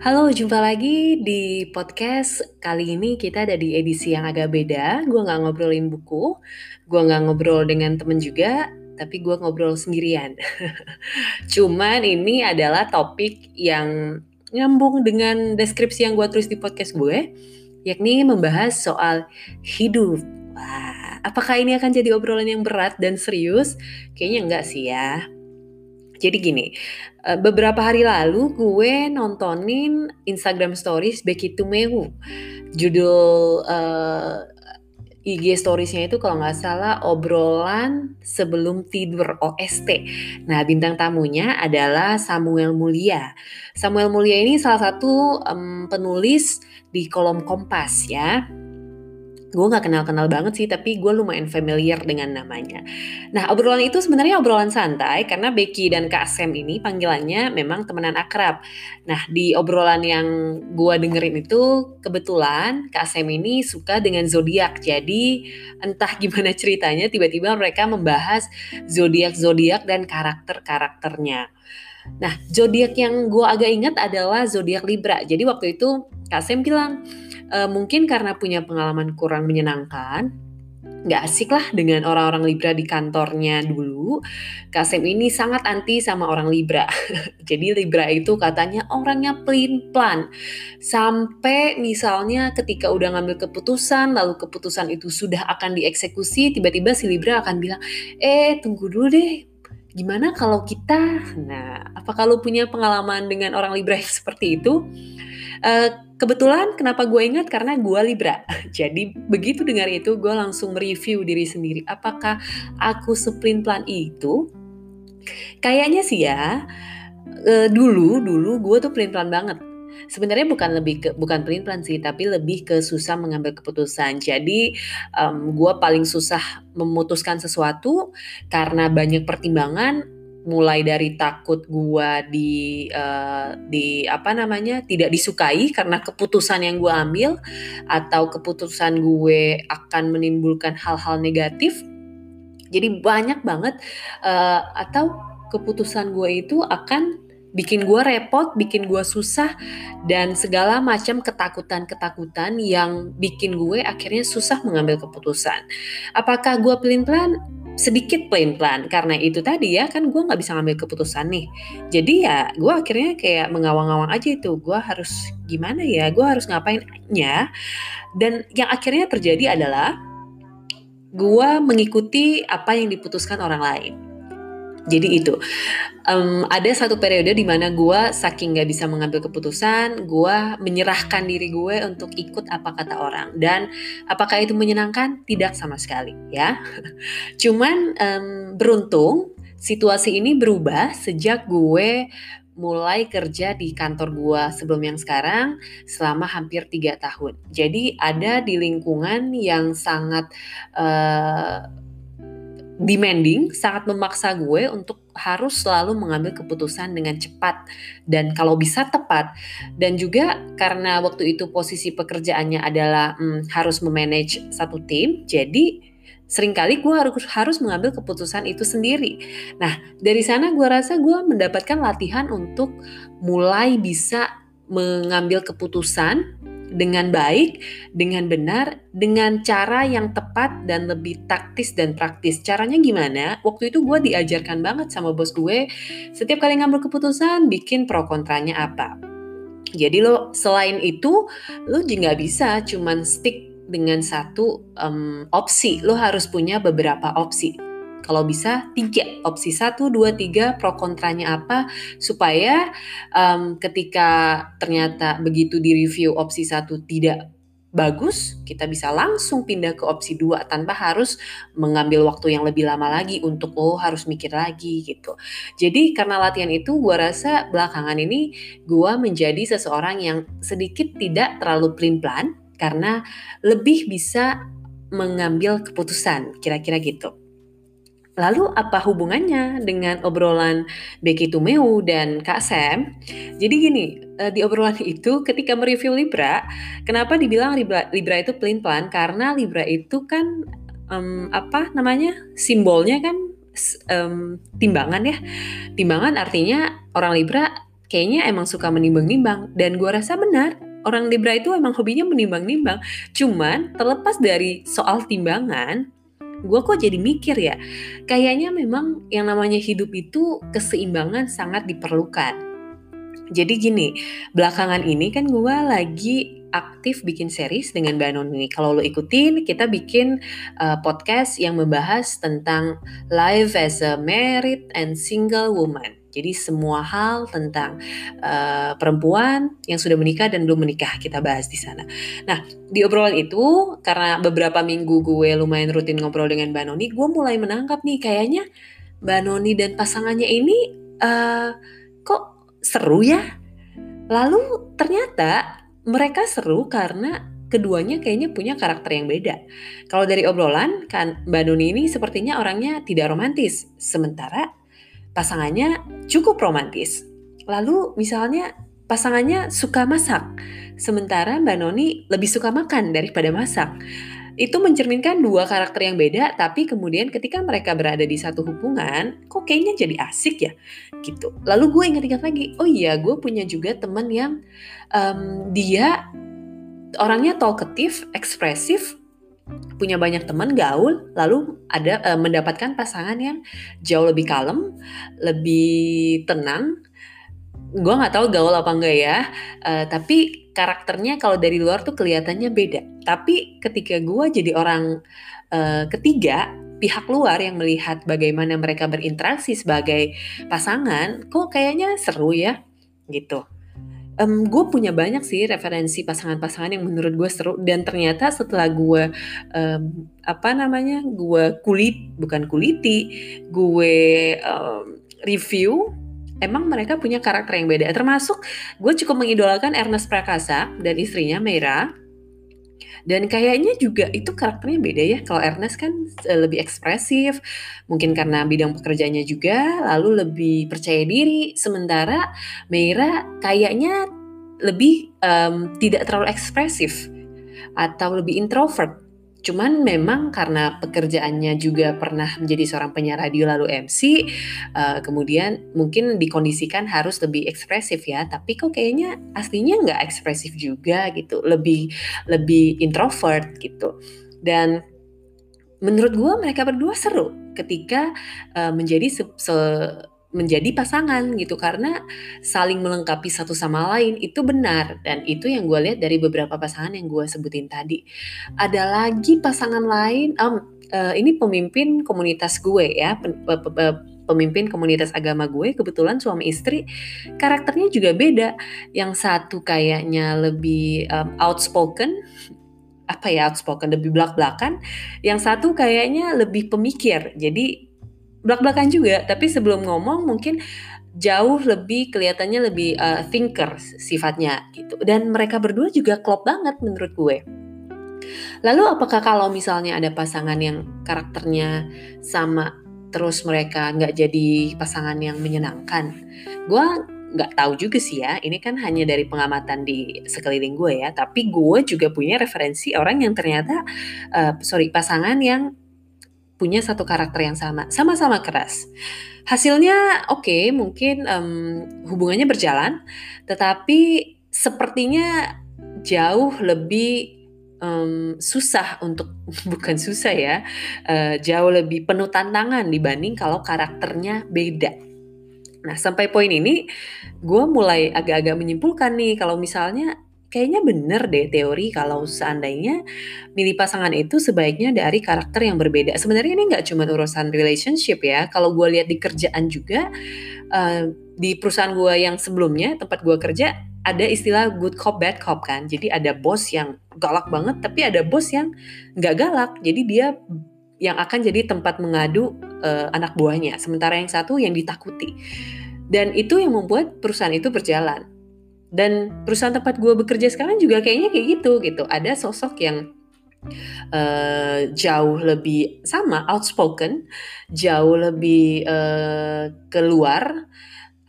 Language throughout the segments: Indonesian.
Halo, jumpa lagi di podcast. Kali ini kita ada di edisi yang agak beda. Gue nggak ngobrolin buku, gue nggak ngobrol dengan temen juga, tapi gue ngobrol sendirian. Cuman ini adalah topik yang nyambung dengan deskripsi yang gue tulis di podcast gue, yakni membahas soal hidup. Wah, apakah ini akan jadi obrolan yang berat dan serius? Kayaknya enggak sih ya. Jadi gini, eh, beberapa hari lalu gue nontonin Instagram Stories Becky Tumewu. Judul uh, eh, IG storiesnya itu kalau nggak salah obrolan sebelum tidur OST. Nah bintang tamunya adalah Samuel Mulia. Samuel Mulia ini salah satu um, penulis di kolom Kompas ya gue gak kenal-kenal banget sih tapi gue lumayan familiar dengan namanya. Nah obrolan itu sebenarnya obrolan santai karena Becky dan Kak Sam ini panggilannya memang temenan akrab. Nah di obrolan yang gue dengerin itu kebetulan Kak Sam ini suka dengan zodiak. Jadi entah gimana ceritanya tiba-tiba mereka membahas zodiak-zodiak dan karakter-karakternya. Nah zodiak yang gue agak ingat adalah zodiak Libra. Jadi waktu itu Kak Sam bilang uh, mungkin karena punya pengalaman kurang menyenangkan nggak asik lah dengan orang-orang Libra di kantornya dulu. Kasem ini sangat anti sama orang Libra. Jadi Libra itu katanya orangnya pelin-plan. Sampai misalnya ketika udah ngambil keputusan, lalu keputusan itu sudah akan dieksekusi, tiba-tiba si Libra akan bilang, eh tunggu dulu deh, gimana kalau kita, nah apa kalau punya pengalaman dengan orang Libra seperti itu? Uh, kebetulan kenapa gue ingat karena gue Libra. Jadi begitu dengar itu gue langsung mereview diri sendiri. Apakah aku seplin plan itu? Kayaknya sih ya. Uh, dulu dulu gue tuh pelin plan banget. Sebenarnya bukan lebih ke bukan pelin plan sih, tapi lebih ke susah mengambil keputusan. Jadi um, gue paling susah memutuskan sesuatu karena banyak pertimbangan mulai dari takut gua di uh, di apa namanya tidak disukai karena keputusan yang gua ambil atau keputusan gue akan menimbulkan hal-hal negatif jadi banyak banget uh, atau keputusan gue itu akan bikin gue repot, bikin gue susah, dan segala macam ketakutan-ketakutan yang bikin gue akhirnya susah mengambil keputusan. Apakah gue pelin-pelan? Sedikit plain plan. Karena itu tadi ya kan gue nggak bisa ngambil keputusan nih. Jadi ya gue akhirnya kayak mengawang-awang aja itu. Gue harus gimana ya? Gue harus ngapain nya? Dan yang akhirnya terjadi adalah gue mengikuti apa yang diputuskan orang lain jadi itu um, ada satu periode di mana gue saking gak bisa mengambil keputusan, gue menyerahkan diri gue untuk ikut apa kata orang dan apakah itu menyenangkan? Tidak sama sekali ya. Cuman um, beruntung situasi ini berubah sejak gue mulai kerja di kantor gue sebelum yang sekarang selama hampir tiga tahun. Jadi ada di lingkungan yang sangat uh, demanding, sangat memaksa gue untuk harus selalu mengambil keputusan dengan cepat dan kalau bisa tepat. Dan juga karena waktu itu posisi pekerjaannya adalah hmm, harus memanage satu tim, jadi sering kali gue harus harus mengambil keputusan itu sendiri. Nah dari sana gue rasa gue mendapatkan latihan untuk mulai bisa mengambil keputusan dengan baik, dengan benar, dengan cara yang tepat dan lebih taktis dan praktis. Caranya gimana? Waktu itu gue diajarkan banget sama bos gue, setiap kali ngambil keputusan, bikin pro kontranya apa. Jadi lo selain itu, lo juga bisa cuman stick dengan satu um, opsi. Lo harus punya beberapa opsi kalau bisa tiga opsi satu dua tiga pro kontranya apa supaya um, ketika ternyata begitu di review opsi satu tidak bagus, kita bisa langsung pindah ke opsi dua tanpa harus mengambil waktu yang lebih lama lagi untuk lo harus mikir lagi gitu. Jadi karena latihan itu gue rasa belakangan ini gue menjadi seseorang yang sedikit tidak terlalu plan karena lebih bisa mengambil keputusan kira-kira gitu. Lalu apa hubungannya dengan obrolan Becky Tumeu dan Kak Sam? Jadi gini, eh, di obrolan itu ketika mereview Libra, kenapa dibilang Libra, Libra itu plain plan? Karena Libra itu kan um, apa namanya simbolnya kan um, timbangan ya. Timbangan artinya orang Libra kayaknya emang suka menimbang-nimbang dan gue rasa benar orang Libra itu emang hobinya menimbang-nimbang cuman terlepas dari soal timbangan gue kok jadi mikir ya kayaknya memang yang namanya hidup itu keseimbangan sangat diperlukan jadi gini, belakangan ini kan gue lagi aktif bikin series dengan Mbak Noni. Kalau lo ikutin, kita bikin uh, podcast yang membahas tentang life as a married and single woman. Jadi semua hal tentang uh, perempuan yang sudah menikah dan belum menikah kita bahas di sana. Nah di obrolan itu karena beberapa minggu gue lumayan rutin ngobrol dengan Mbak Noni, gue mulai menangkap nih kayaknya Mbak Noni dan pasangannya ini uh, kok seru ya. Lalu ternyata mereka seru karena keduanya kayaknya punya karakter yang beda. Kalau dari obrolan, kan Mbak Nuni ini sepertinya orangnya tidak romantis, sementara pasangannya cukup romantis. Lalu misalnya pasangannya suka masak, sementara Mbak Noni lebih suka makan daripada masak. Itu mencerminkan dua karakter yang beda tapi kemudian ketika mereka berada di satu hubungan kok kayaknya jadi asik ya? Gitu. Lalu gue ingat-ingat lagi oh iya gue punya juga temen yang um, dia orangnya talkative ekspresif punya banyak teman gaul lalu ada uh, mendapatkan pasangan yang jauh lebih kalem lebih tenang gue nggak tahu gaul apa enggak ya uh, tapi karakternya kalau dari luar tuh kelihatannya beda. Tapi ketika gue jadi orang uh, ketiga, pihak luar yang melihat bagaimana mereka berinteraksi sebagai pasangan, kok kayaknya seru ya, gitu. Um, gue punya banyak sih referensi pasangan-pasangan yang menurut gue seru dan ternyata setelah gue um, apa namanya gue kulit bukan kuliti gue um, review emang mereka punya karakter yang beda. Termasuk gue cukup mengidolakan Ernest Prakasa dan istrinya Meira. Dan kayaknya juga itu karakternya beda ya. Kalau Ernest kan eh, lebih ekspresif, mungkin karena bidang pekerjaannya juga, lalu lebih percaya diri. Sementara Meira kayaknya lebih um, tidak terlalu ekspresif atau lebih introvert Cuman memang karena pekerjaannya juga pernah menjadi seorang penyiar radio lalu MC, uh, eh, kemudian mungkin dikondisikan harus lebih ekspresif ya. Tapi kok kayaknya aslinya nggak ekspresif juga gitu, lebih lebih introvert gitu. Dan menurut gue mereka berdua seru ketika uh, menjadi se, se menjadi pasangan gitu. Karena saling melengkapi satu sama lain itu benar. Dan itu yang gue lihat dari beberapa pasangan yang gue sebutin tadi. Ada lagi pasangan lain um, uh, ini pemimpin komunitas gue ya pemimpin komunitas agama gue. Kebetulan suami istri karakternya juga beda. Yang satu kayaknya lebih um, outspoken apa ya outspoken lebih belak belakan yang satu kayaknya lebih pemikir. Jadi belak-belakan juga. Tapi sebelum ngomong mungkin jauh lebih kelihatannya lebih uh, thinker sifatnya gitu. Dan mereka berdua juga klop banget menurut gue. Lalu apakah kalau misalnya ada pasangan yang karakternya sama terus mereka nggak jadi pasangan yang menyenangkan? Gue nggak tahu juga sih ya. Ini kan hanya dari pengamatan di sekeliling gue ya. Tapi gue juga punya referensi orang yang ternyata uh, sorry pasangan yang punya satu karakter yang sama, sama-sama keras. Hasilnya oke, okay, mungkin um, hubungannya berjalan, tetapi sepertinya jauh lebih um, susah untuk bukan susah ya, uh, jauh lebih penuh tantangan dibanding kalau karakternya beda. Nah sampai poin ini, gue mulai agak-agak menyimpulkan nih kalau misalnya kayaknya bener deh teori kalau seandainya milih pasangan itu sebaiknya dari karakter yang berbeda. Sebenarnya ini nggak cuma urusan relationship ya. Kalau gue lihat di kerjaan juga uh, di perusahaan gue yang sebelumnya tempat gue kerja ada istilah good cop bad cop kan. Jadi ada bos yang galak banget, tapi ada bos yang nggak galak. Jadi dia yang akan jadi tempat mengadu uh, anak buahnya. Sementara yang satu yang ditakuti. Dan itu yang membuat perusahaan itu berjalan dan perusahaan tempat gue bekerja sekarang juga kayaknya kayak gitu gitu ada sosok yang uh, jauh lebih sama outspoken jauh lebih uh, keluar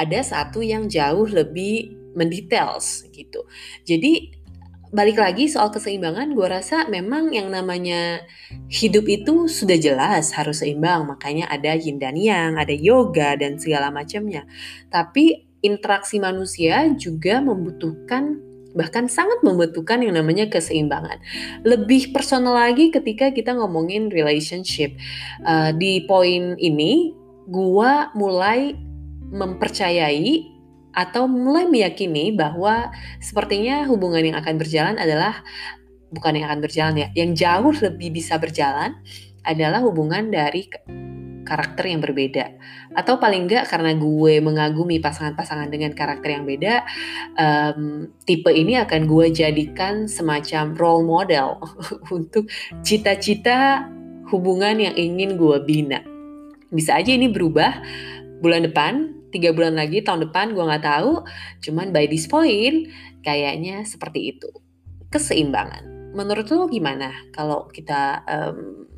ada satu yang jauh lebih mendetails gitu jadi balik lagi soal keseimbangan, gue rasa memang yang namanya hidup itu sudah jelas harus seimbang. Makanya ada yin dan yang, ada yoga dan segala macamnya. Tapi interaksi manusia juga membutuhkan bahkan sangat membutuhkan yang namanya keseimbangan. Lebih personal lagi ketika kita ngomongin relationship. Uh, di poin ini, gua mulai mempercayai atau mulai meyakini bahwa sepertinya hubungan yang akan berjalan adalah bukan yang akan berjalan ya, yang jauh lebih bisa berjalan adalah hubungan dari karakter yang berbeda. Atau paling enggak karena gue mengagumi pasangan-pasangan dengan karakter yang beda um, tipe ini akan gue jadikan semacam role model untuk cita-cita hubungan yang ingin gue bina. Bisa aja ini berubah bulan depan tiga bulan lagi tahun depan gue nggak tahu. Cuman by this point kayaknya seperti itu. Keseimbangan. Menurut lo gimana kalau kita um,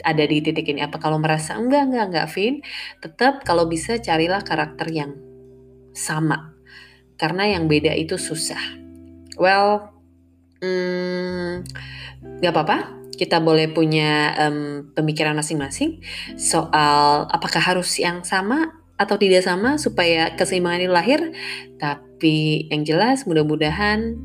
ada di titik ini. Apa kalau merasa enggak enggak enggak Vin. Tetap kalau bisa carilah karakter yang sama. Karena yang beda itu susah. Well hmm, nggak apa-apa. Kita boleh punya um, pemikiran masing-masing soal apakah harus yang sama atau tidak sama supaya keseimbangan ini lahir. Tapi yang jelas mudah-mudahan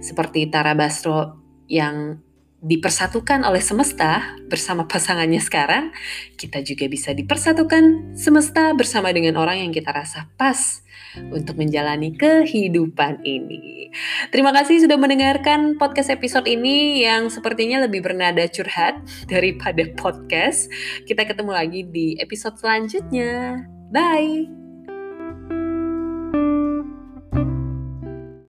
seperti Tara Basro yang dipersatukan oleh semesta bersama pasangannya sekarang, kita juga bisa dipersatukan semesta bersama dengan orang yang kita rasa pas untuk menjalani kehidupan ini. Terima kasih sudah mendengarkan podcast episode ini yang sepertinya lebih bernada curhat daripada podcast. Kita ketemu lagi di episode selanjutnya. Bye.